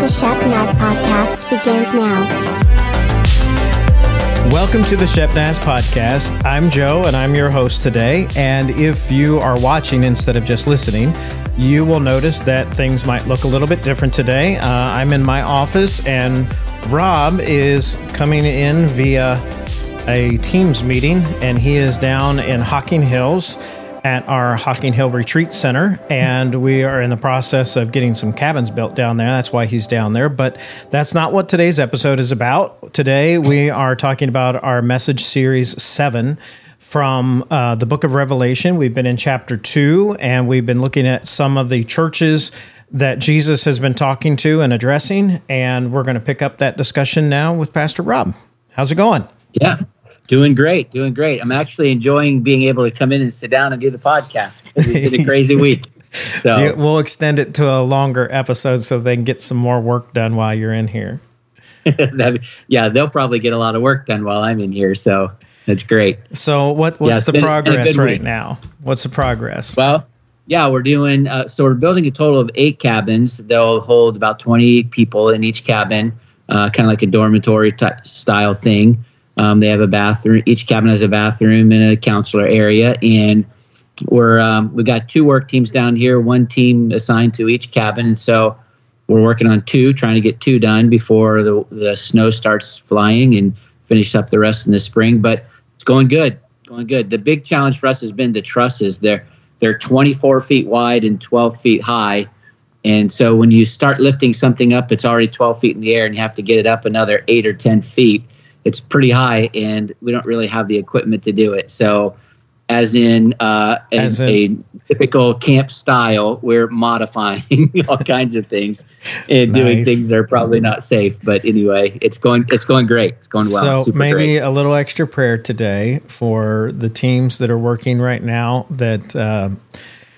The Shep Shepnaz podcast begins now. Welcome to the Shep Shepnaz podcast. I'm Joe and I'm your host today. And if you are watching instead of just listening, you will notice that things might look a little bit different today. Uh, I'm in my office and Rob is coming in via a Teams meeting and he is down in Hocking Hills at our Hocking Hill Retreat Center, and we are in the process of getting some cabins built down there. That's why he's down there. But that's not what today's episode is about. Today, we are talking about our message series seven from uh, the book of Revelation. We've been in chapter two, and we've been looking at some of the churches that Jesus has been talking to and addressing. And we're going to pick up that discussion now with Pastor Rob. How's it going? Yeah. Doing great, doing great. I'm actually enjoying being able to come in and sit down and do the podcast. It's been a crazy week. So we'll extend it to a longer episode so they can get some more work done while you're in here. yeah, they'll probably get a lot of work done while I'm in here. So that's great. So what what's yeah, the progress right week. now? What's the progress? Well, yeah, we're doing uh, so we're building a total of eight cabins. They'll hold about 20 people in each cabin, uh, kind of like a dormitory type style thing. Um, they have a bathroom. Each cabin has a bathroom and a counselor area, and we're um, we got two work teams down here. One team assigned to each cabin, and so we're working on two, trying to get two done before the the snow starts flying and finish up the rest in the spring. But it's going good, going good. The big challenge for us has been the trusses. They're they're 24 feet wide and 12 feet high. And so when you start lifting something up, it's already 12 feet in the air and you have to get it up another eight or 10 feet it's pretty high and we don't really have the equipment to do it. So, as in, uh, as in a typical camp style, we're modifying all kinds of things and nice. doing things that are probably not safe. But anyway, it's going it's going great. It's going well. So maybe great. a little extra prayer today for the teams that are working right now. That uh,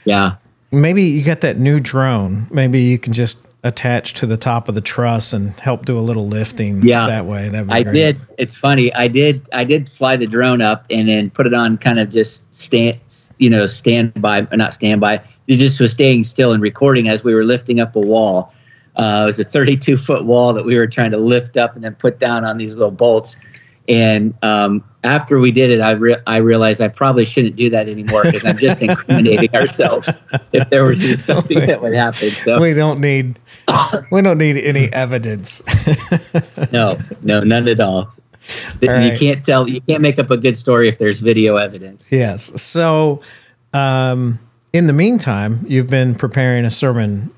yeah, maybe you got that new drone. Maybe you can just attached to the top of the truss and help do a little lifting yeah, that way. That I great. did. It's funny. I did. I did fly the drone up and then put it on kind of just stand, you know, standby, not standby. It just was staying still and recording as we were lifting up a wall. Uh, it was a 32 foot wall that we were trying to lift up and then put down on these little bolts. And um, after we did it, I re- I realized I probably shouldn't do that anymore because I'm just incriminating ourselves if there was something that would happen. So we don't need we don't need any evidence. no, no, none at all. all right. You can't tell. You can't make up a good story if there's video evidence. Yes. So, um, in the meantime, you've been preparing a sermon,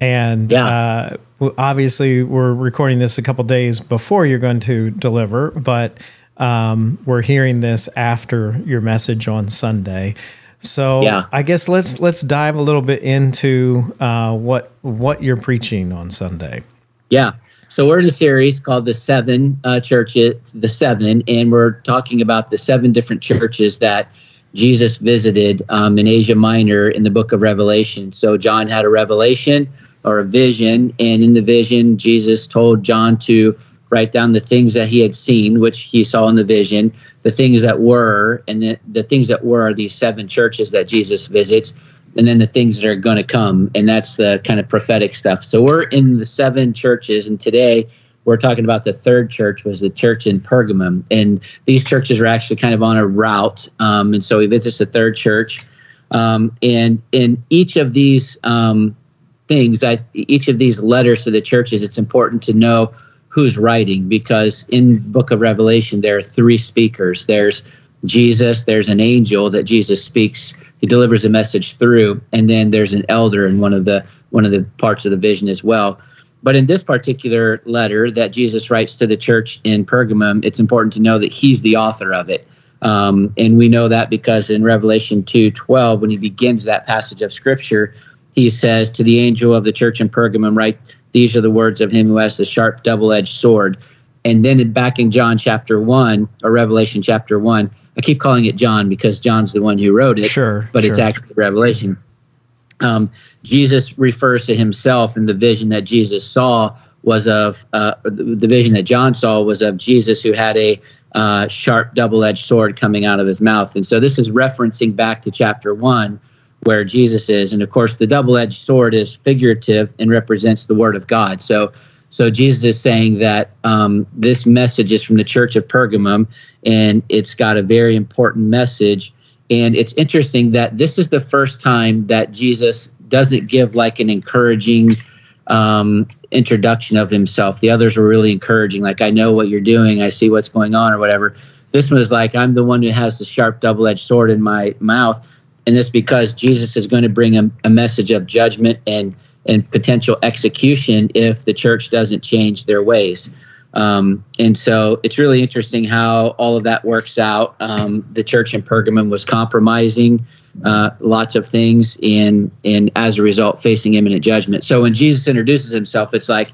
and yeah. uh, obviously, we're recording this a couple days before you're going to deliver, but um, we're hearing this after your message on Sunday. So yeah. I guess let's let's dive a little bit into uh, what what you're preaching on Sunday. Yeah. So we're in a series called the Seven uh, Churches, the Seven, and we're talking about the seven different churches that Jesus visited um, in Asia Minor in the Book of Revelation. So John had a revelation or a vision, and in the vision, Jesus told John to write down the things that he had seen, which he saw in the vision, the things that were, and the, the things that were are these seven churches that Jesus visits, and then the things that are going to come. And that's the kind of prophetic stuff. So we're in the seven churches, and today we're talking about the third church was the church in Pergamum. And these churches are actually kind of on a route. Um, and so he visits the third church. Um, and in each of these um, things, I, each of these letters to the churches, it's important to know who's writing because in book of revelation there are three speakers. There's jesus there's an angel that jesus speaks he delivers a message through and then there's an elder in one of the one of the parts of the vision as well. But in this particular letter that jesus writes to the church in pergamum it's important to know that he's the author of it. Um, and we know that because in revelation 2 12 when he begins that passage of scripture he says to the angel of the church in pergamum write these are the words of him who has the sharp double edged sword. And then back in John chapter 1, or Revelation chapter 1, I keep calling it John because John's the one who wrote it. Sure. But sure. it's actually Revelation. Um, Jesus refers to himself, and the vision that Jesus saw was of uh, the vision that John saw was of Jesus who had a uh, sharp double edged sword coming out of his mouth. And so this is referencing back to chapter 1 where Jesus is. And of course, the double edged sword is figurative and represents the word of God. So, so Jesus is saying that um, this message is from the church of Pergamum, and it's got a very important message. And it's interesting that this is the first time that Jesus doesn't give like an encouraging um, introduction of himself. The others were really encouraging, like, I know what you're doing, I see what's going on, or whatever. This one was like, I'm the one who has the sharp double edged sword in my mouth and it's because Jesus is going to bring a, a message of judgment and and potential execution if the church doesn't change their ways. Um, and so it's really interesting how all of that works out. Um, the church in Pergamum was compromising uh, lots of things, and and as a result, facing imminent judgment. So when Jesus introduces himself, it's like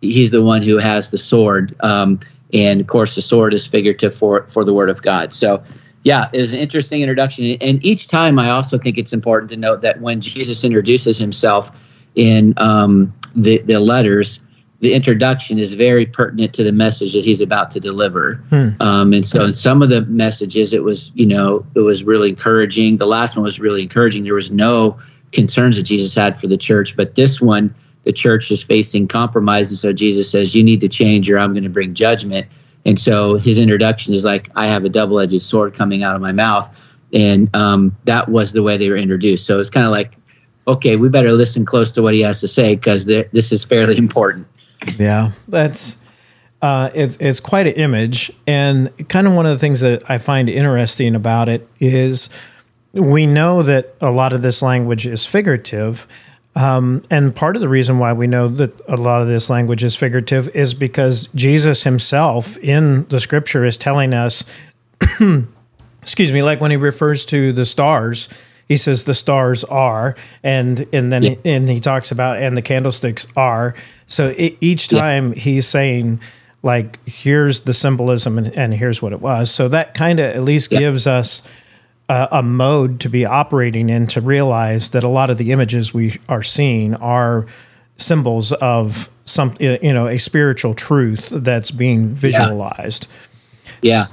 he's the one who has the sword, um, and of course, the sword is figurative for for the word of God. So yeah, it was an interesting introduction. And each time, I also think it's important to note that when Jesus introduces himself in um, the the letters, the introduction is very pertinent to the message that he's about to deliver. Hmm. Um, and so, in some of the messages, it was you know it was really encouraging. The last one was really encouraging. There was no concerns that Jesus had for the church, but this one, the church is facing compromise, and so Jesus says, "You need to change, or I'm going to bring judgment." And so his introduction is like, I have a double edged sword coming out of my mouth. And um, that was the way they were introduced. So it's kind of like, okay, we better listen close to what he has to say because this is fairly important. Yeah, that's. Uh, it's it's quite an image, and kind of one of the things that I find interesting about it is we know that a lot of this language is figurative, um, and part of the reason why we know that a lot of this language is figurative is because Jesus himself in the scripture is telling us, excuse me, like when he refers to the stars, he says the stars are, and and then yeah. he, and he talks about and the candlesticks are. So it, each time yeah. he's saying like here's the symbolism and, and, here's what it was. So that kind of at least yeah. gives us a, a, mode to be operating in to realize that a lot of the images we are seeing are symbols of some you know a spiritual truth that's being visualized yeah, yeah.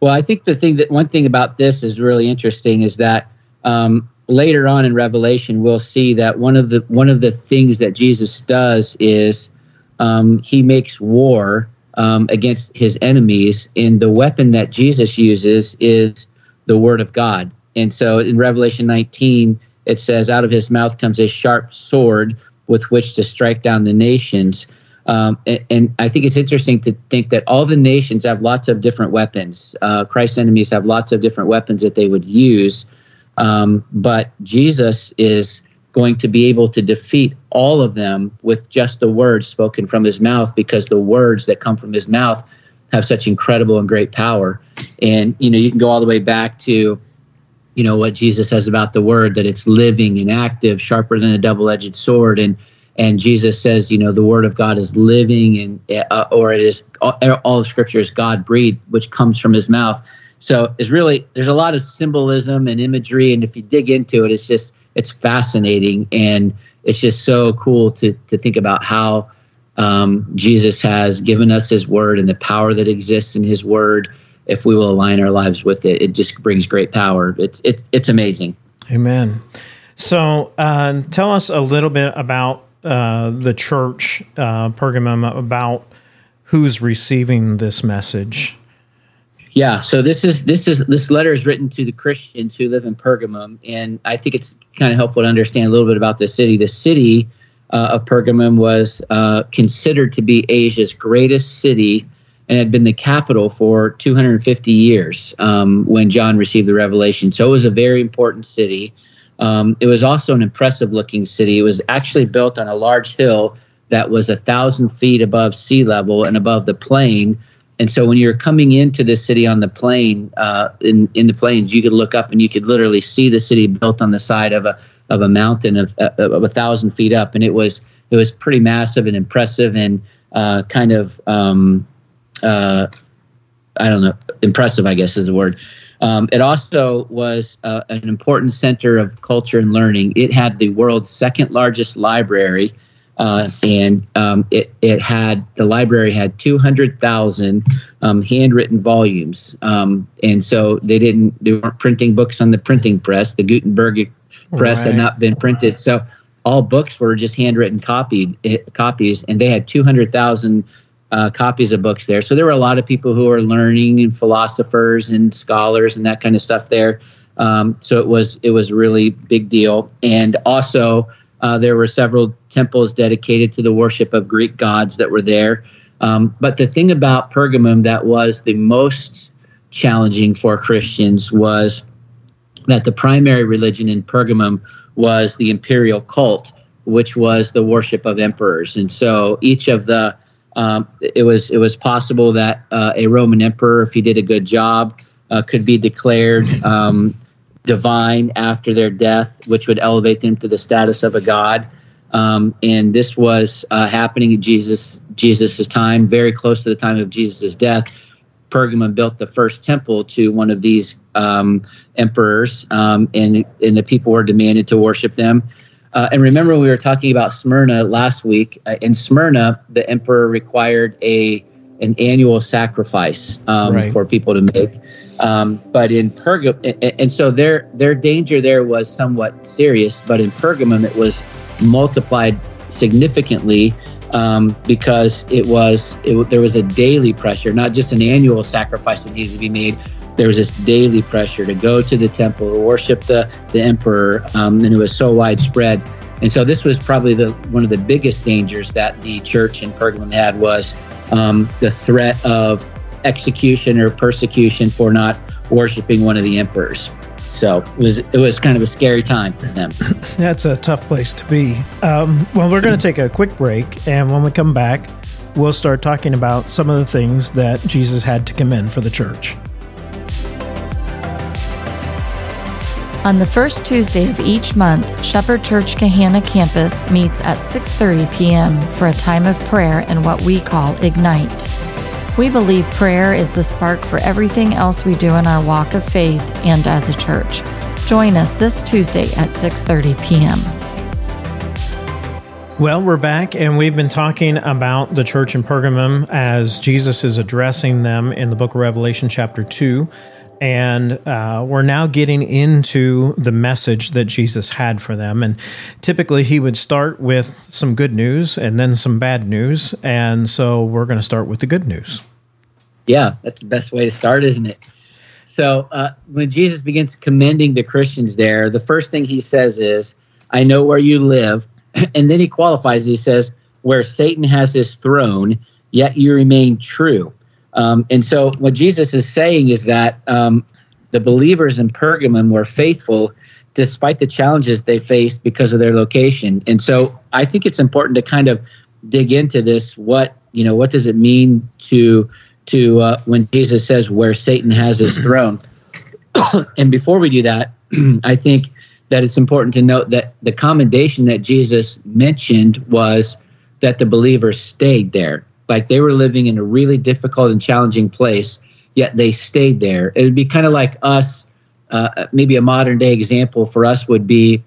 well i think the thing that one thing about this is really interesting is that um, later on in revelation we'll see that one of the one of the things that jesus does is um, he makes war um, against his enemies and the weapon that jesus uses is the word of God. And so in Revelation 19, it says, Out of his mouth comes a sharp sword with which to strike down the nations. Um, and, and, I think it's interesting to think that all the nations have lots of different weapons. Uh, Christ's enemies have lots of different weapons that they would use. Um, but Jesus is going to be able to defeat all of them with just the words spoken from his mouth because the words that come from his mouth have such incredible and great power. And you know, you can go all the way back to you know what Jesus says about the word that it's living and active, sharper than a double-edged sword and and Jesus says, you know, the word of God is living and uh, or it is all, all of scripture is God breathed, which comes from his mouth. So it's really there's a lot of symbolism and imagery and if you dig into it it's just it's fascinating and it's just so cool to to think about how um, Jesus has given us his word and the power that exists in his word. If we will align our lives with it, it just brings great power. It's, it's, it's amazing. Amen. So uh, tell us a little bit about uh, the church, uh, Pergamum, about who's receiving this message. Yeah, so this is this is this letter is written to the Christians who live in Pergamum, and I think it's kind of helpful to understand a little bit about the city. The city uh, of Pergamum was uh, considered to be Asia's greatest city and had been the capital for 250 years um, when John received the revelation. So it was a very important city. Um, it was also an impressive looking city. It was actually built on a large hill that was a thousand feet above sea level and above the plain. And so when you're coming into the city on the plain, uh, in in the plains, you could look up and you could literally see the city built on the side of a of a mountain of, of a thousand feet up, and it was it was pretty massive and impressive and uh, kind of um, uh, I don't know impressive I guess is the word. Um, it also was uh, an important center of culture and learning. It had the world's second largest library, uh, and um, it it had the library had two hundred thousand um, handwritten volumes. Um, and so they didn't they weren't printing books on the printing press. The Gutenberg press Right. had not been printed. So all books were just handwritten copied eh, copies, and they had two hundred thousand uh, copies of books there. So there were a lot of people who were learning and philosophers and scholars and that kind of stuff there. Um, so it was it was really big deal, and also uh, there were several temples dedicated to the worship of Greek gods that were there. Um, but the thing about Pergamum that was the most challenging for Christians was that the primary religion in Pergamum was the imperial cult, which was the worship of emperors. And so each of the um, it was it was possible that uh, a Roman emperor, if he did a good job, uh, could be declared um, divine after their death, which would elevate them to the status of a god. Um, and this was uh, happening in Jesus Jesus's time, very close to the time of Jesus's death. Pergamum built the first temple to one of these um, emperors, um, and and the people were demanded to worship them. Uh, and remember, we were talking about Smyrna last week. Uh, in Smyrna, the emperor required a an annual sacrifice um, Right. for people to make. Um, but in Pergamum, and, and so their their danger there was somewhat serious. But in Pergamum, it was multiplied significantly um, because it was it, there was a daily pressure, not just an annual sacrifice that needed to be made. There was this daily pressure to go to the temple, to worship the the emperor, um, and it was so widespread. And so this was probably the one of the biggest dangers that the church in Pergamum had was um, the threat of execution or persecution for not worshiping one of the emperors. So it was it was kind of a scary time for them. That's a tough place to be. Um, well, we're going to take a quick break, and when we come back, we'll start talking about some of the things that Jesus had to commend for the church. On the first Tuesday of each month, Shepherd Church Gahanna campus meets at 6:30 p.m. for a time of prayer and what we call Ignite. We believe prayer is the spark for everything else we do in our walk of faith and as a church. Join us this Tuesday at 6:30 p.m. Well, we're back, and we've been talking about the church in Pergamum as Jesus is addressing them in the book of Revelation, chapter 2. And uh, we're now getting into the message that Jesus had for them. And typically, he would start with some good news and then some bad news. And so, we're going to start with the good news. Yeah, that's the best way to start, isn't it? So uh, when Jesus begins commending the Christians there, the first thing he says is, "I know where you live," and then he qualifies. He says, "Where Satan has his throne, yet you remain true." Um, and so what Jesus is saying is that um, the believers in Pergamum were faithful despite the challenges they faced because of their location. And so I think it's important to kind of dig into this. What you know, what does it mean to to uh, when Jesus says where Satan has his throne? and before we do that, I think that it's important to note that the commendation that Jesus mentioned was that the believers stayed there. Like they were living in a really difficult and challenging place, yet they stayed there. It would be kind of like us, uh, maybe a modern day example for us would be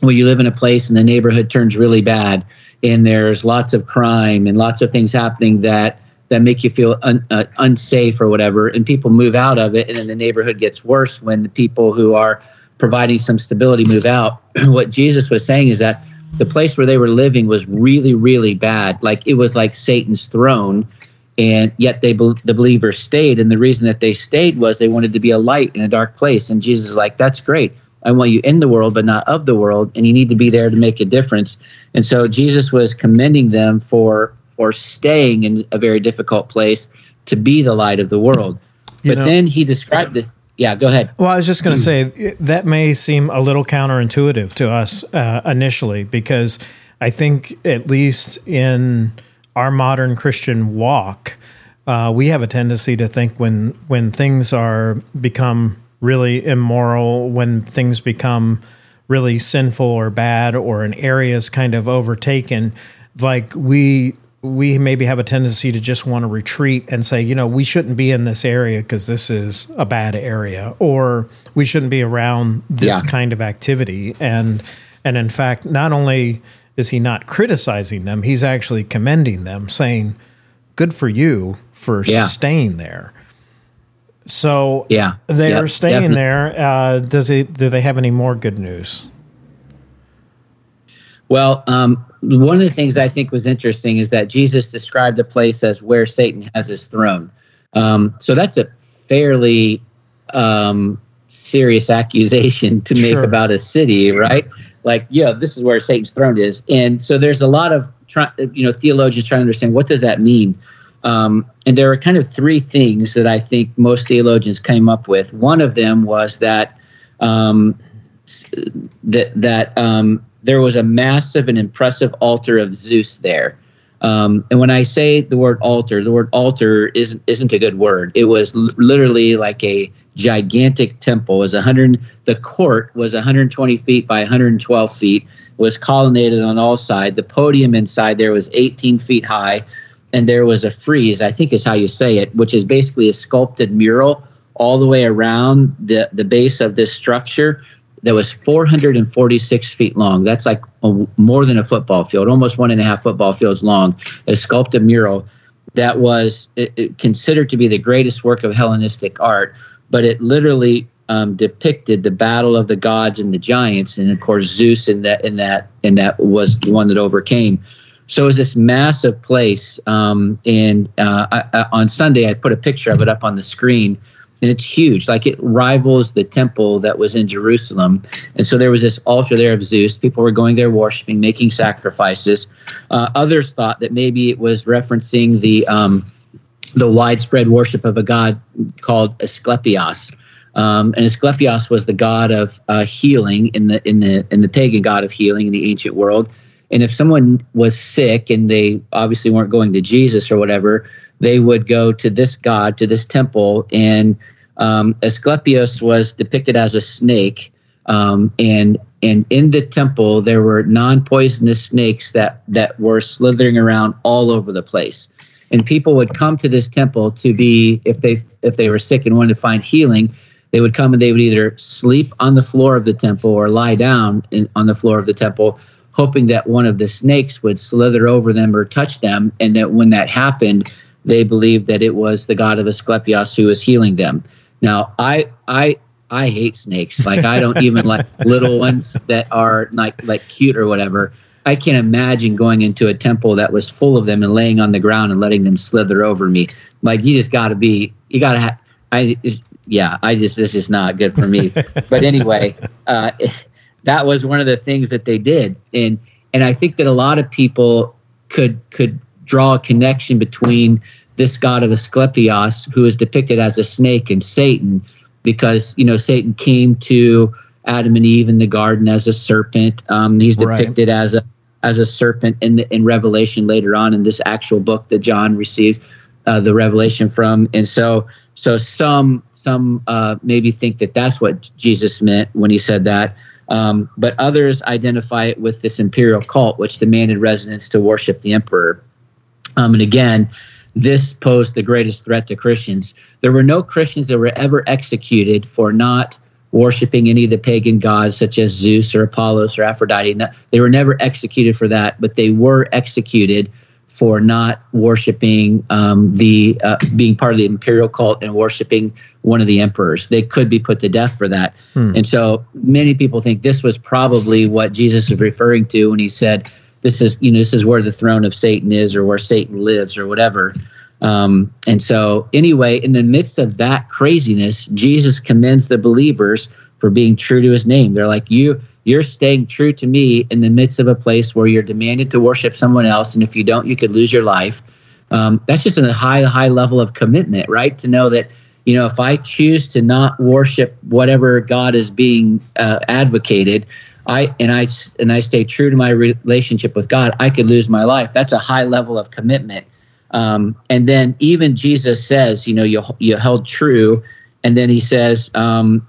when you live in a place and the neighborhood turns really bad and there's lots of crime and lots of things happening that that make you feel un, uh, unsafe or whatever and people move out of it and then the neighborhood gets worse when the people who are providing some stability move out what jesus was saying is that the place where they were living was really really bad. Like it was like satan's throne and yet they the believers stayed and the reason that they stayed was they wanted to be a light in a dark place. And jesus is like that's great. I want you in the world but not of the world and you need to be there to make a difference. And so jesus was commending them for for staying in a very difficult place to be the light of the world. You but know- then he described it yeah go ahead. Well, I was just going to say that may seem a little counterintuitive to us uh, initially because I think, at least in our modern Christian walk, uh, we have a tendency to think when when things are become really immoral, when things become really sinful or bad, or an area is kind of overtaken, like we we maybe have a tendency to just want to retreat and say, you know, we shouldn't be in this area because this is a bad area, or we shouldn't be around this Yeah. kind of activity. And and in fact, not only is he not criticizing them, he's actually commending them, saying, "Good for you for Yeah. staying there." So Yeah. they're staying definitely. there. Uh, does it? Do they have any more good news? Well, um, one of the things I think was interesting is that Jesus described the place as where Satan has his throne. Um, so that's a fairly um, serious accusation to make Sure. about a city, right? Like, yeah, this is where Satan's throne is, and so there's a lot of try, you know theologians trying to understand what does that mean. Um, and there are kind of three things that I think most theologians came up with. One of them was that um, that that um, there was a massive and impressive altar of Zeus there. Um, and when I say the word altar, the word altar isn't isn't a good word. It was l- literally like a gigantic temple. It was 100. The court was 120 feet by 112 feet. Was colonnaded on all sides. The podium inside there was 18 feet high, and there was a frieze. I think is how you say it, which is basically a sculpted mural all the way around the the base of this structure that was 446 feet long. That's like a, more than a football field, almost one and a half football fields long. A sculpted mural that was it, it considered to be the greatest work of Hellenistic art, but it literally um, depicted the battle of the gods and the giants, and of course Zeus in that in that and that was the one that overcame. So it was this massive place, um, and uh, I, I, on Sunday I put a picture of it up on the screen and it's huge. Like it rivals the temple that was in Jerusalem. And so there was this altar there of Zeus. People were going there worshiping, making sacrifices. Uh, others thought that maybe it was referencing the um, the widespread worship of a god called Asclepios. Um, and Asclepios was the god of uh, healing in the in the in the pagan god of healing in the ancient world. And if someone was sick and they obviously weren't going to Jesus or whatever, they would go to this god, to this temple, and um, Asclepios was depicted as a snake. Um, and and in the temple there were non-poisonous snakes that that were slithering around all over the place. And people would come to this temple to be if they if they were sick and wanted to find healing, they would come and they would either sleep on the floor of the temple or lie down in, on the floor of the temple hoping that one of the snakes would slither over them or touch them, and that when that happened, they believed that it was the god of Asclepios who was healing them. Now, I I I hate snakes. Like I don't even like little ones that are like like cute or whatever. I can't imagine going into a temple that was full of them and laying on the ground and letting them slither over me. Like you just got to be, you got to have. I yeah, I just this is not good for me. but anyway, uh, that was one of the things that they did and and i think that a lot of people could could draw a connection between this god of Asclepius, who is depicted as a snake and satan because you know satan came to adam and eve in the garden as a serpent um, he's Right. depicted as a as a serpent in the in revelation later on in this actual book that john receives uh, the revelation from and so so some some uh, maybe think that that's what jesus meant when he said that um, but others identify it with this imperial cult, which demanded residents to worship the emperor. Um, and again, this posed the greatest threat to Christians. There were no Christians that were ever executed for not worshiping any of the pagan gods, such as Zeus or Apollos or Aphrodite. They were never executed for that, but they were executed for not worshiping um, the uh, being part of the imperial cult and worshiping one of the emperors. They could be put to death for that. And so many people think this was probably what Jesus was referring to when he said, "This is you know this is where the throne of Satan is, or where Satan lives, or whatever." Um, and so anyway, in the midst of that craziness, Jesus commends the believers for being true to His name. They're like you. You're staying true to me in the midst of a place where you're demanded to worship someone else, and if you don't, you could lose your life. Um, that's just a high, high level of commitment, right? To know that you know, if I choose to not worship whatever God is being uh, advocated, I and I and I stay true to my relationship with God, I could lose my life. That's a high level of commitment. Um, and then even Jesus says, you know, you you held true, and then he says, um,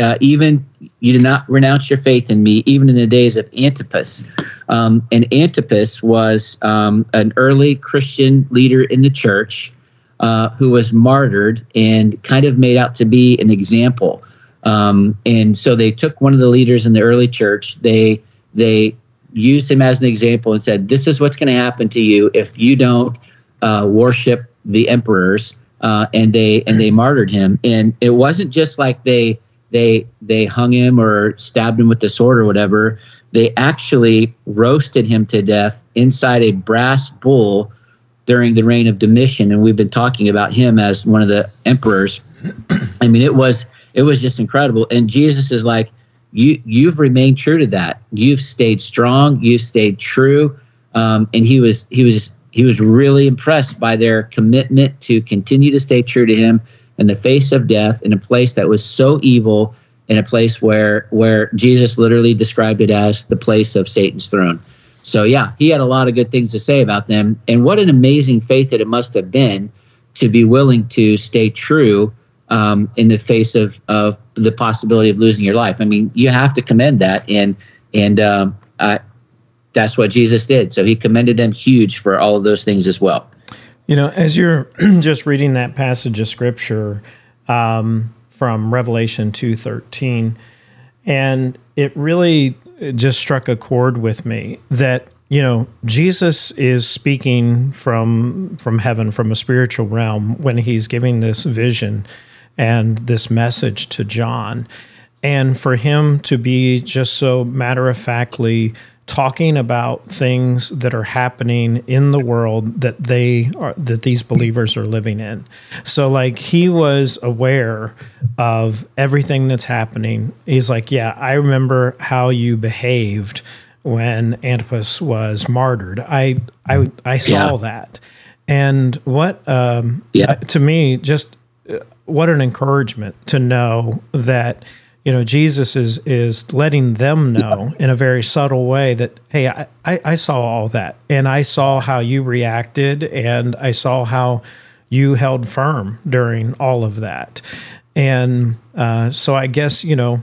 uh, even you did not renounce your faith in me, even in the days of Antipas. Um, and Antipas was um, an early Christian leader in the church uh, who was martyred and kind of made out to be an example. Um, and so they took one of the leaders in the early church. They they used him as an example and said, "This is what's going to happen to you if you don't uh, worship the emperors." Uh, and they and they martyred him. And it wasn't just like they they they hung him or stabbed him with the sword or whatever. they actually roasted him to death inside a brass bull during the reign of Domitian, and we've been talking about him as one of the emperors. I mean, it was it was just incredible. And Jesus is like, you you've remained true to that. You've stayed strong. You've stayed true. Um, and he was he was he was really impressed by their commitment to continue to stay true to him in the face of death in a place that was so evil in a place where where Jesus literally described it as the place of Satan's throne. So yeah, he had a lot of good things to say about them, and what an amazing faith that it must have been to be willing to stay true um, in the face of of the possibility of losing your life. I mean, you have to commend that, and and um, that's what Jesus did. So he commended them huge for all of those things as well. You know, as you're just reading that passage of scripture um, from Revelation two thirteen, and it really just struck a chord with me that you know Jesus is speaking from from heaven from a spiritual realm when he's giving this vision and this message to John and for him to be just so matter of factly talking about things that are happening in the world that they are that these believers are living in. So like he was aware of everything that's happening. He's like, "Yeah, I remember how you behaved when Antipas was martyred. I I I saw yeah. that." And what um yeah. to me just what an encouragement to know that you know jesus is is letting them know in a very subtle way that hey I, I saw all that and i saw how you reacted and i saw how you held firm during all of that. And uh, so i guess you know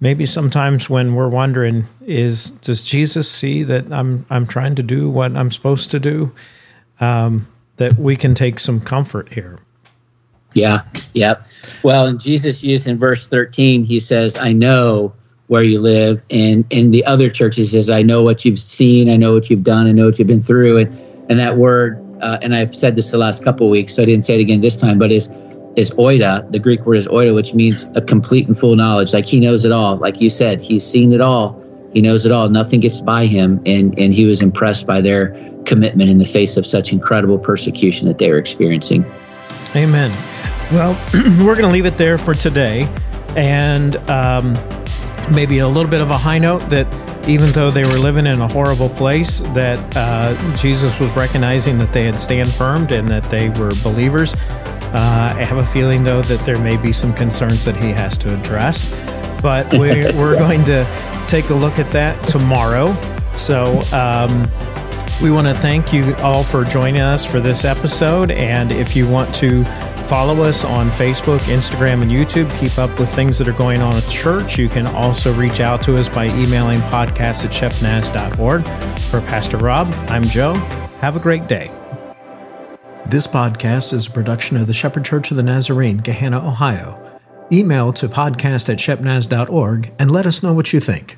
maybe sometimes when we're wondering is does jesus see that i'm i'm trying to do what i'm supposed to do? Um, that we can take some comfort here yeah. Yep. Well, and Jesus used in verse 13, he says, I know where you live. And in the other churches says, I know what you've seen. I know what you've done. I know what you've been through. And, and that word, uh, and I've said this the last couple of weeks, so I didn't say it again this time, but is, is oida. The Greek word is oida, which means a complete and full knowledge. Like he knows it all. Like you said, he's seen it all. He knows it all. Nothing gets by him. And, and he was impressed by their commitment in the face of such incredible persecution that they were experiencing. Amen. Well, we're going to leave it there for today. And um, maybe a little bit of a high note that even though they were living in a horrible place, that uh, Jesus was recognizing that they had stand firm and that they were believers. Uh, I have a feeling, though, that there may be some concerns that he has to address. But we, we're going to take a look at that tomorrow. So, um, we want to thank you all for joining us for this episode. And if you want to follow us on Facebook, Instagram, and YouTube, keep up with things that are going on at church, you can also reach out to us by emailing podcast at shepnaz.org. For Pastor Rob, I'm Joe. Have a great day. This podcast is a production of the Shepherd Church of the Nazarene, Gahanna, Ohio. Email to podcast at shepnaz.org and let us know what you think.